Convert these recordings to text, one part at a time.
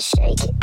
shake it.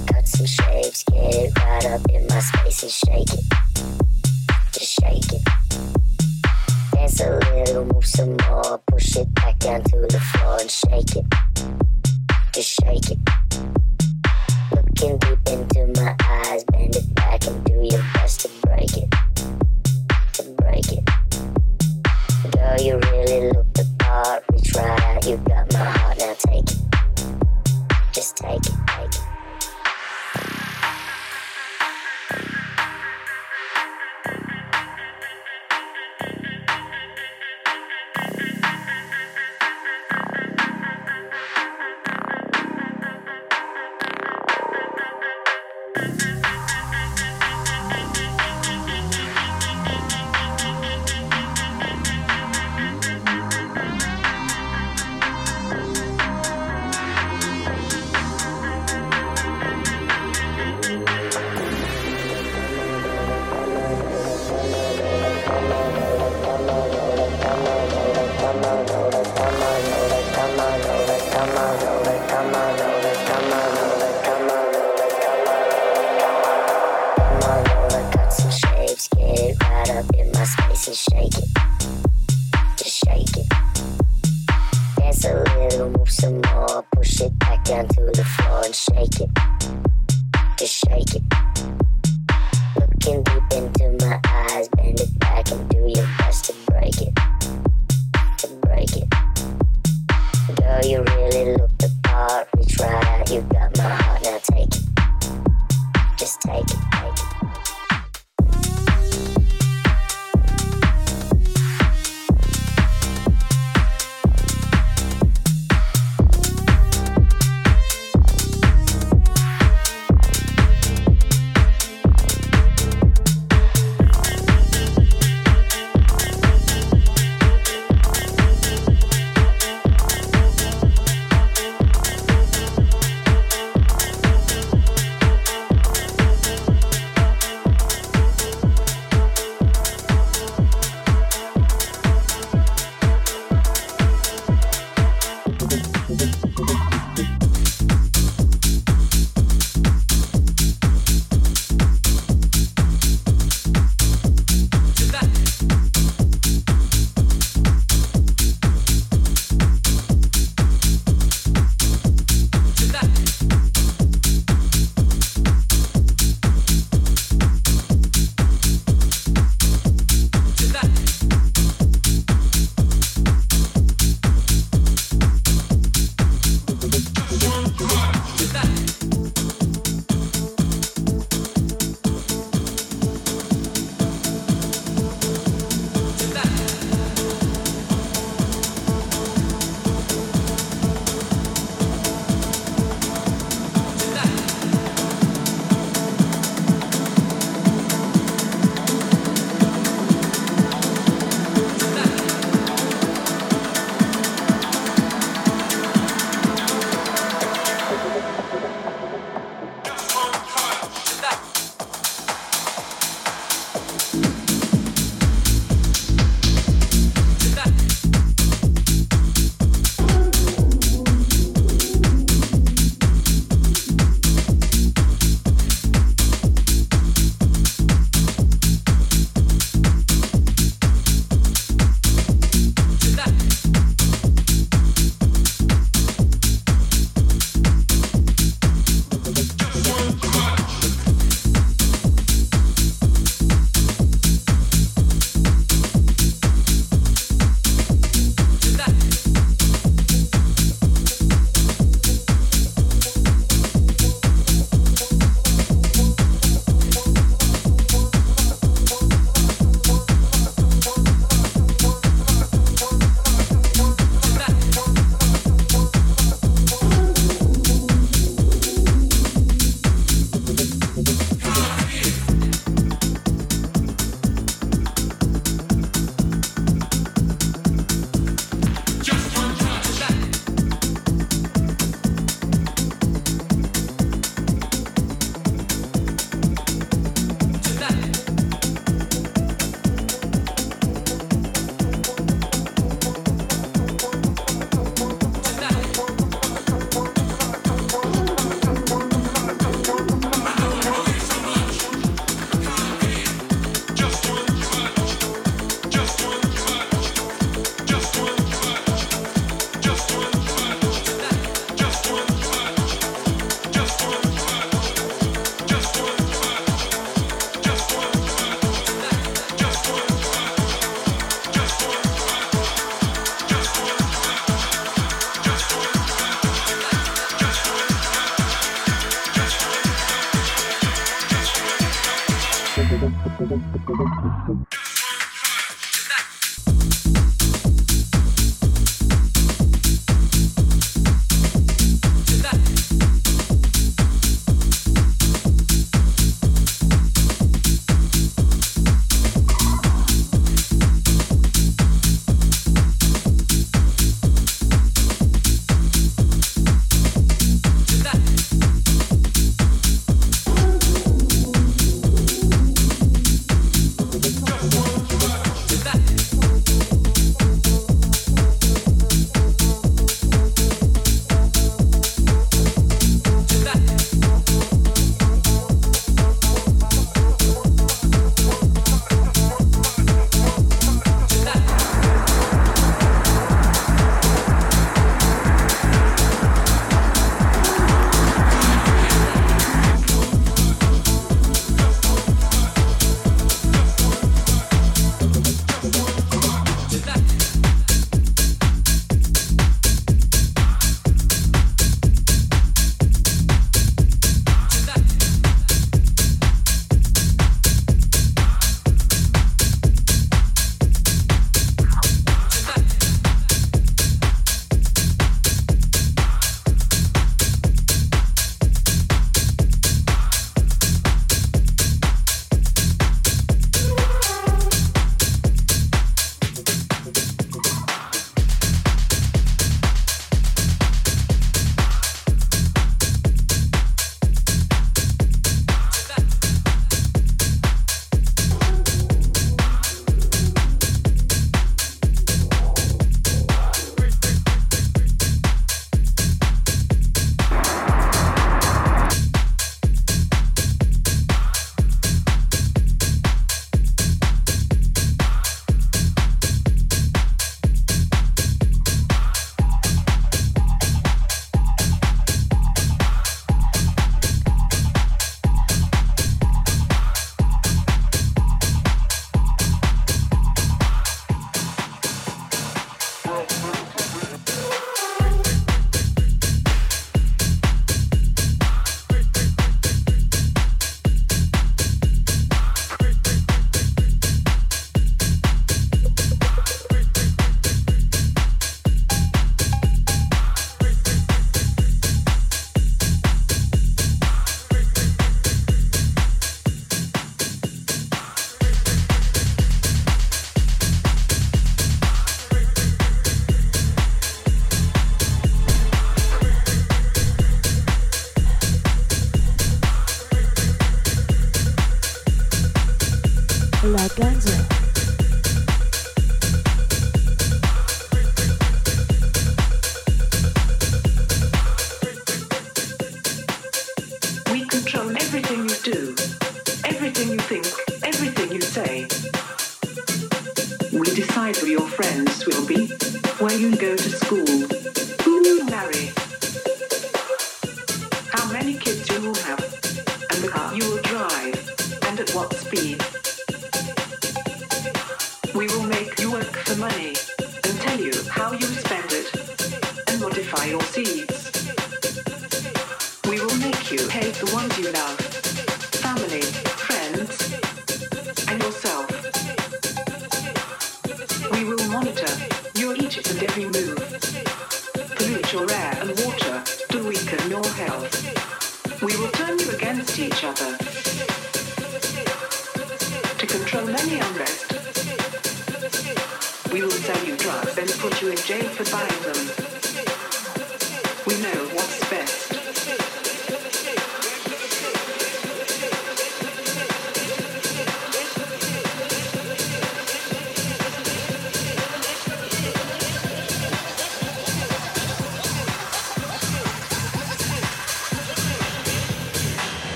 cuts and shapes. Get it right up in my space and shake it. Just shake it. Dance a little, move some more. Push it back down to the floor and shake it. Just shake it. Looking deep into my eyes, bend it back and do your best to break it. To break it. Girl, you really look the part. We try. down to the floor. many kids you will have, and the car you will drive, and at what speed. We will make you work for money, and tell you how you spend it, and modify your seeds. We will make you hate the ones you love.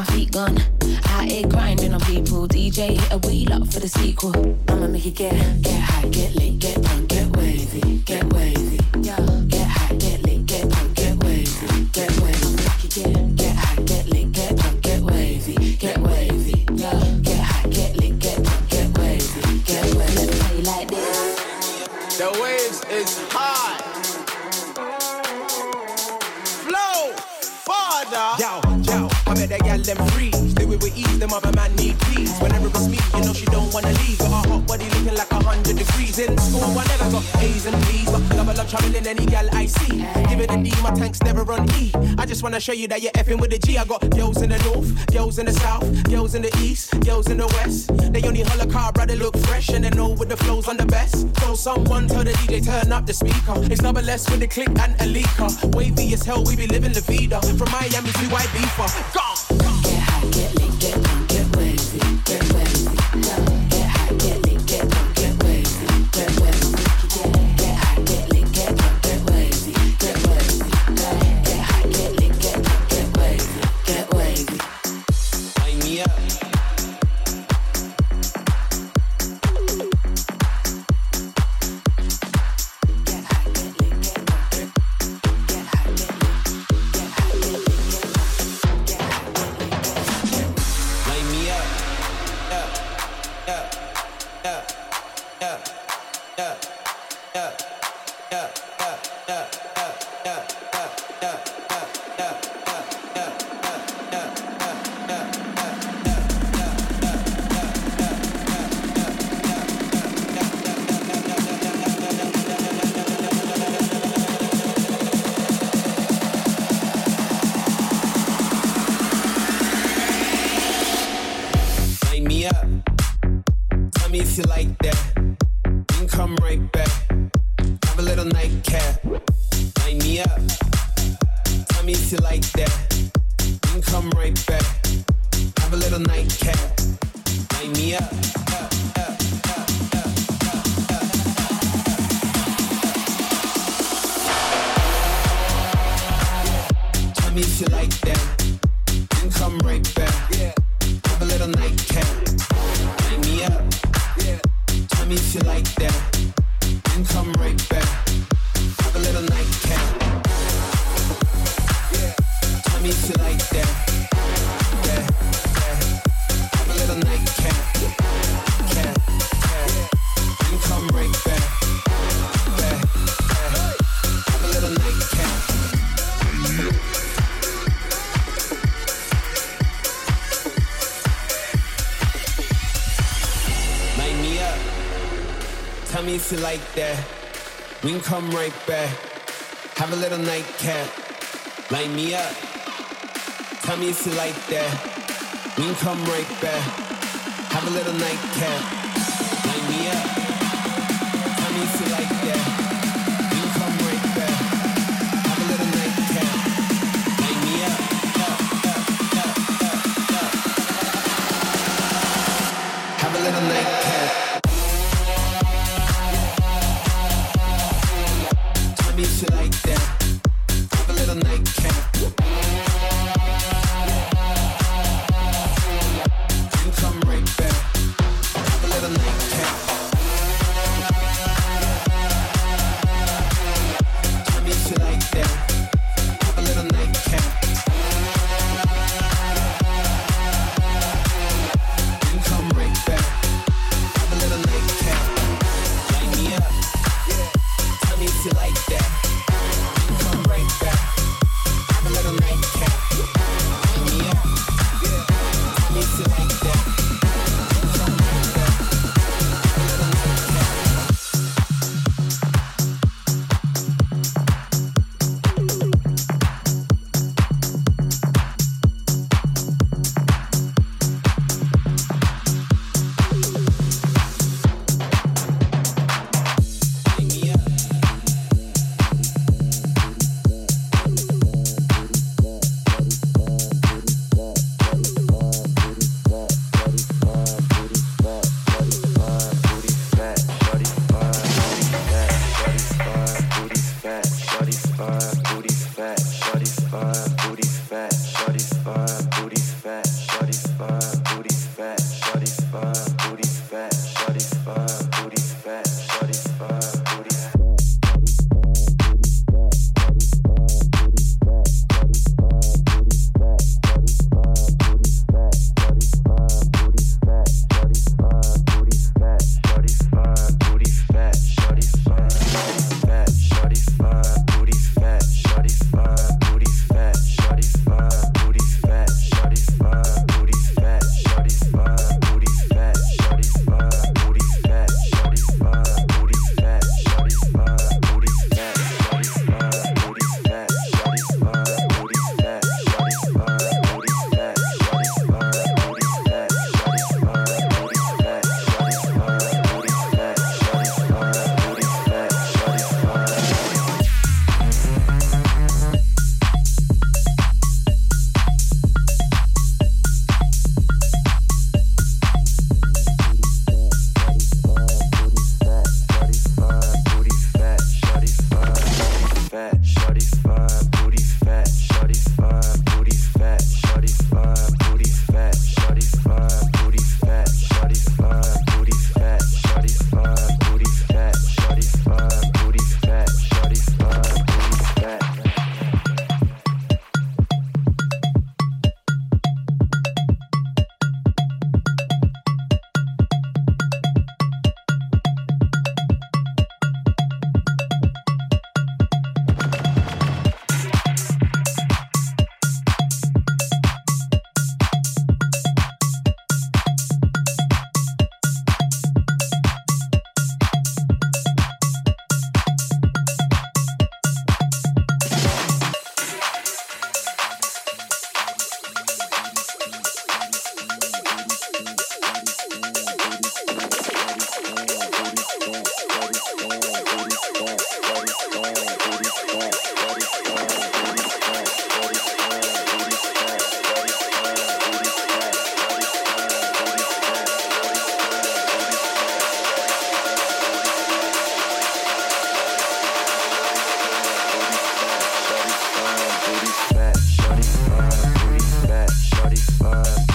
my feet gone. I ain't grinding on people. DJ, hit a wheel up for the sequel. I'ma make it get, get high, get lit, get drunk, get wavy, get wavy. Wanna show you that you're effing with the G. I got girls in the north, girls in the south, girls in the east, girls in the west. They only holler car, brother, look fresh, and they know with the flows on the best. So someone tell the DJ turn up the speaker. It's number less with the click and a leaker. Wavy as hell, we be living the vida. From Miami to White Beaver. Go! You like that. We can come right back. Have a little nightcap. Light me up. Tell me if you like that. We can come right back. Have a little nightcap. Light me up. Tell me if you like Bye.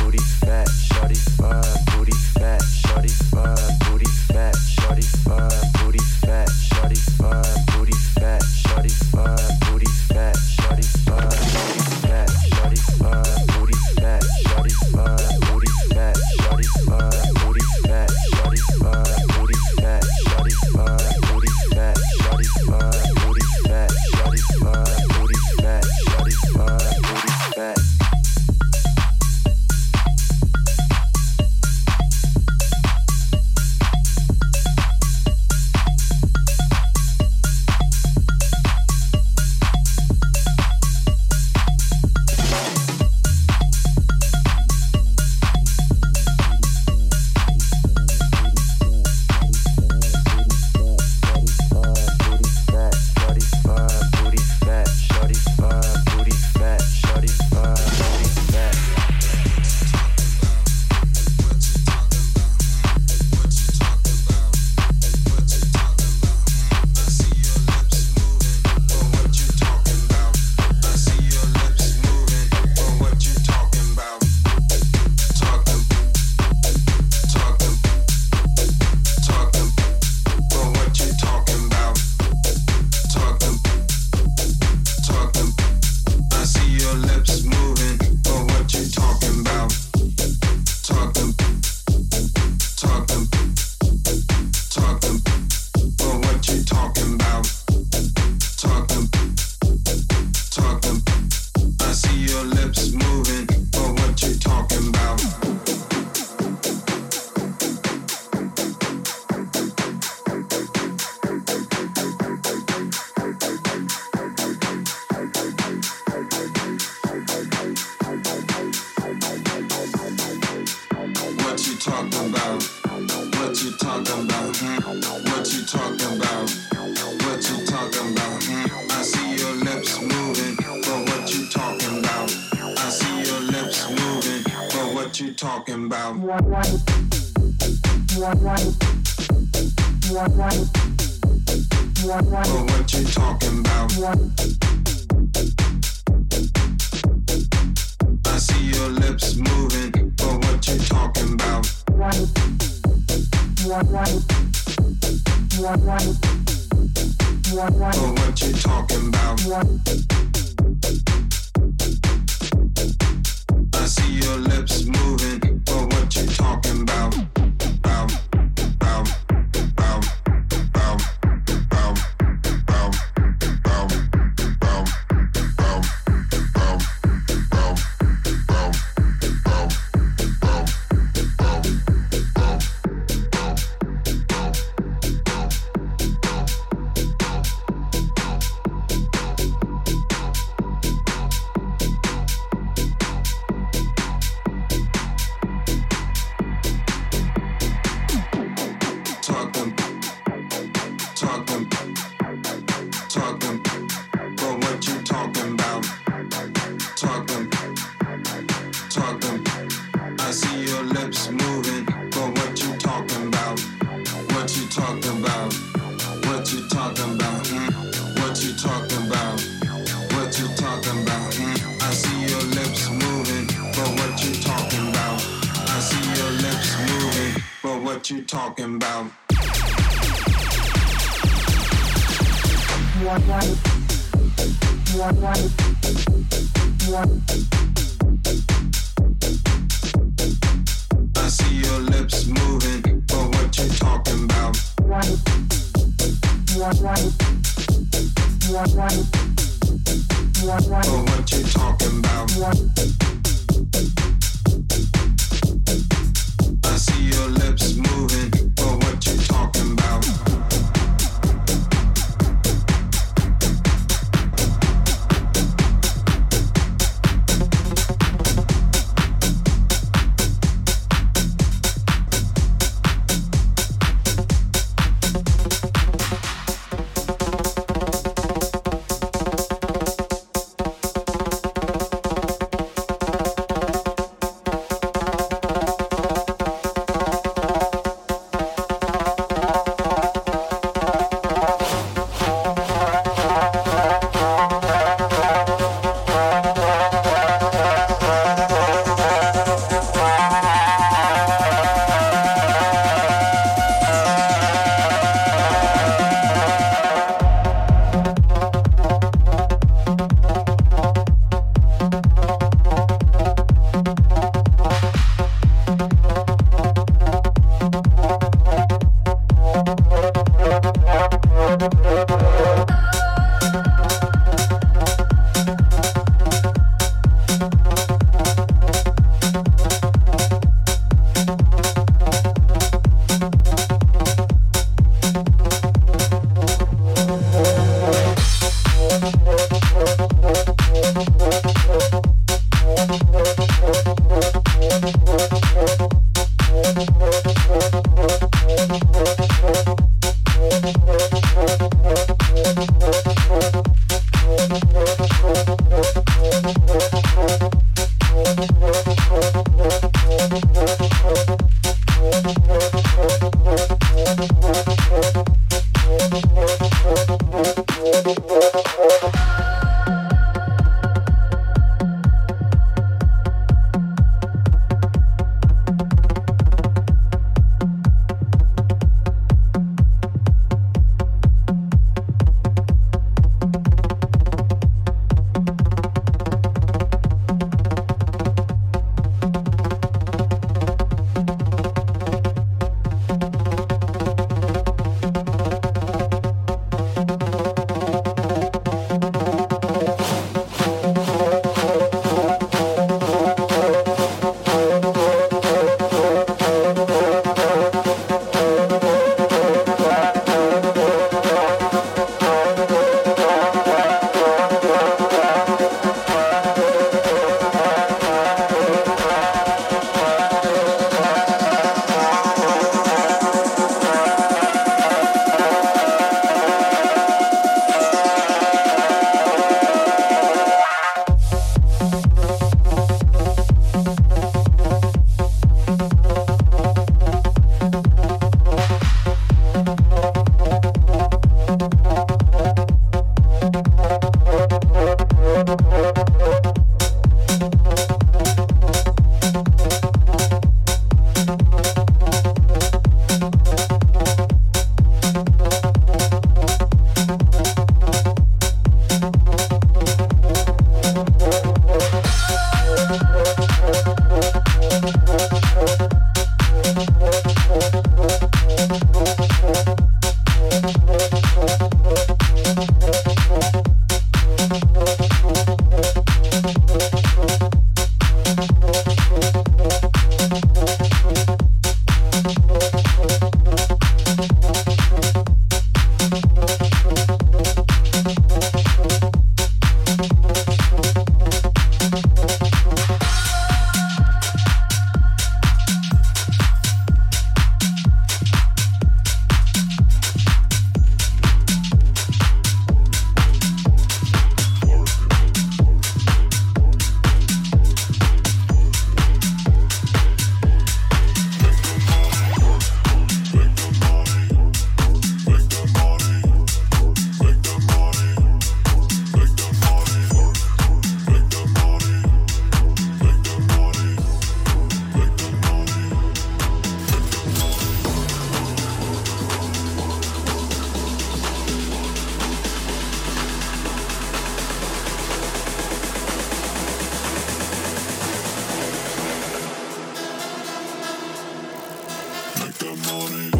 the money.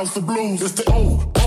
House of blues. It's the O.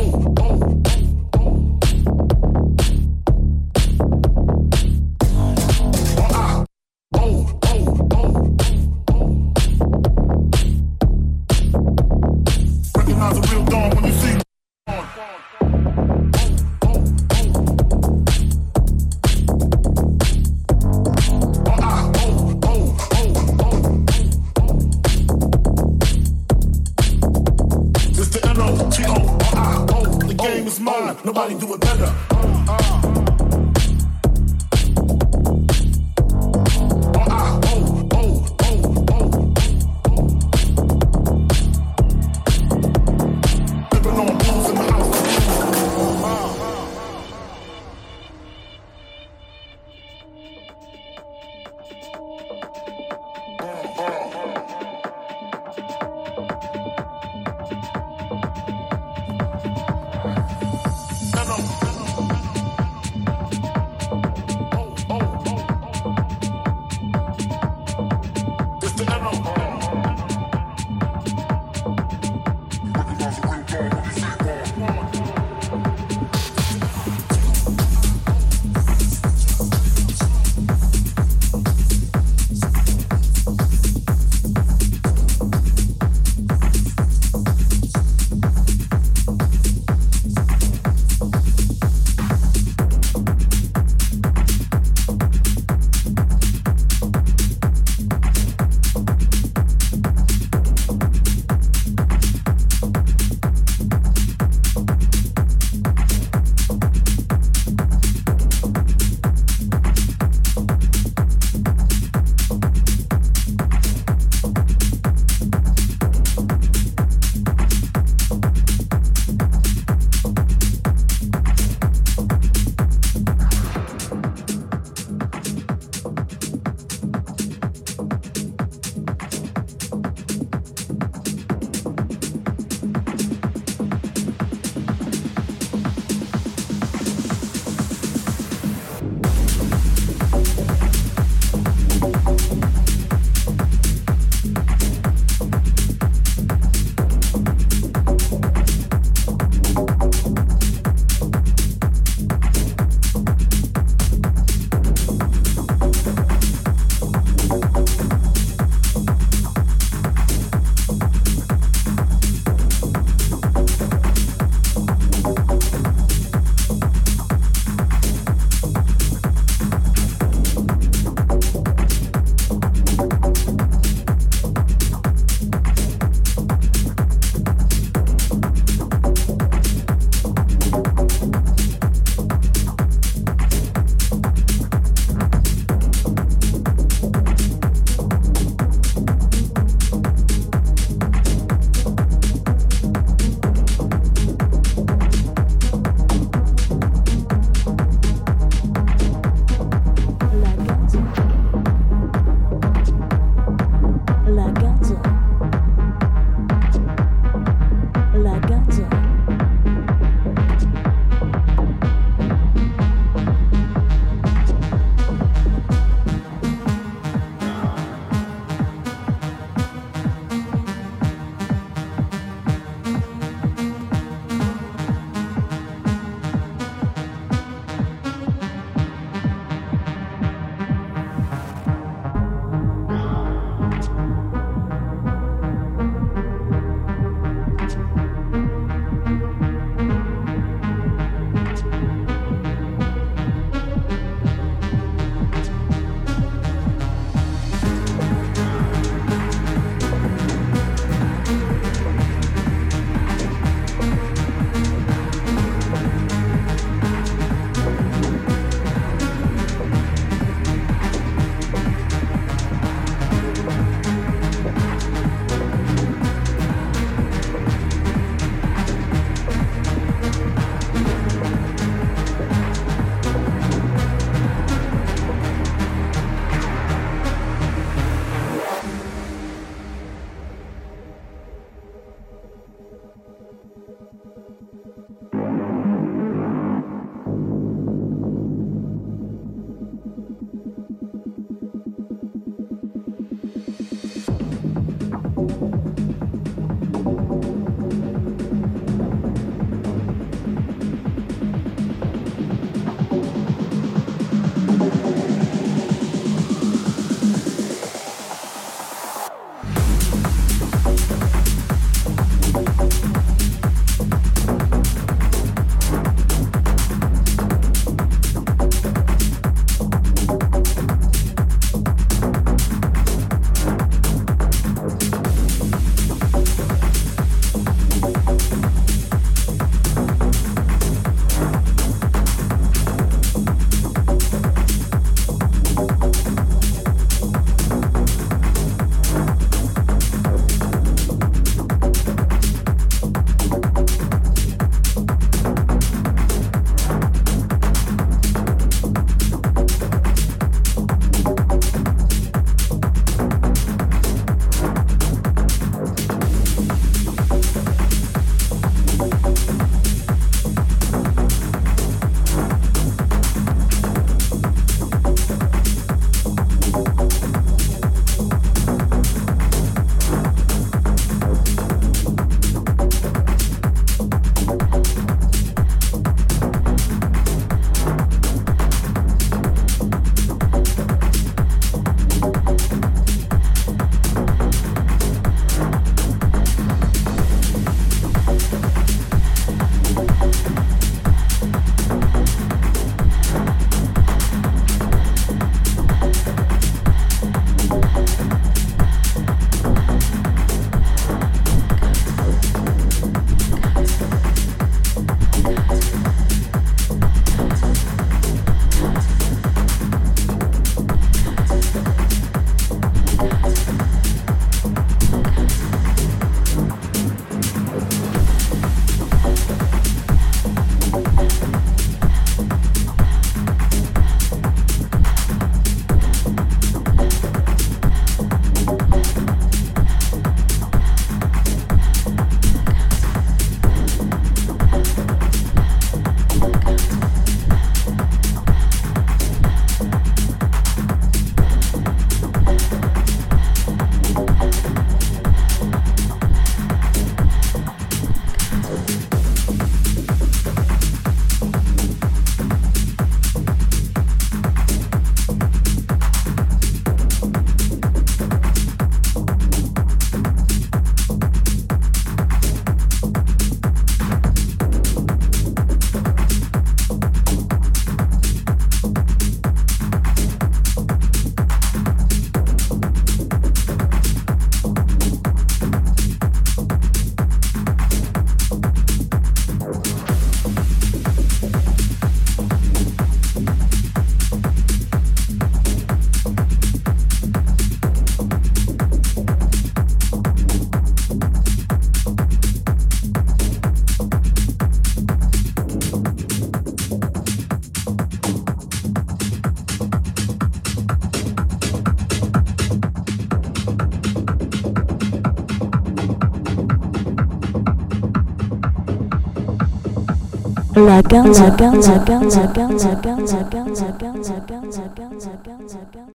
La guerre, la guerre, la guerre, la guerre,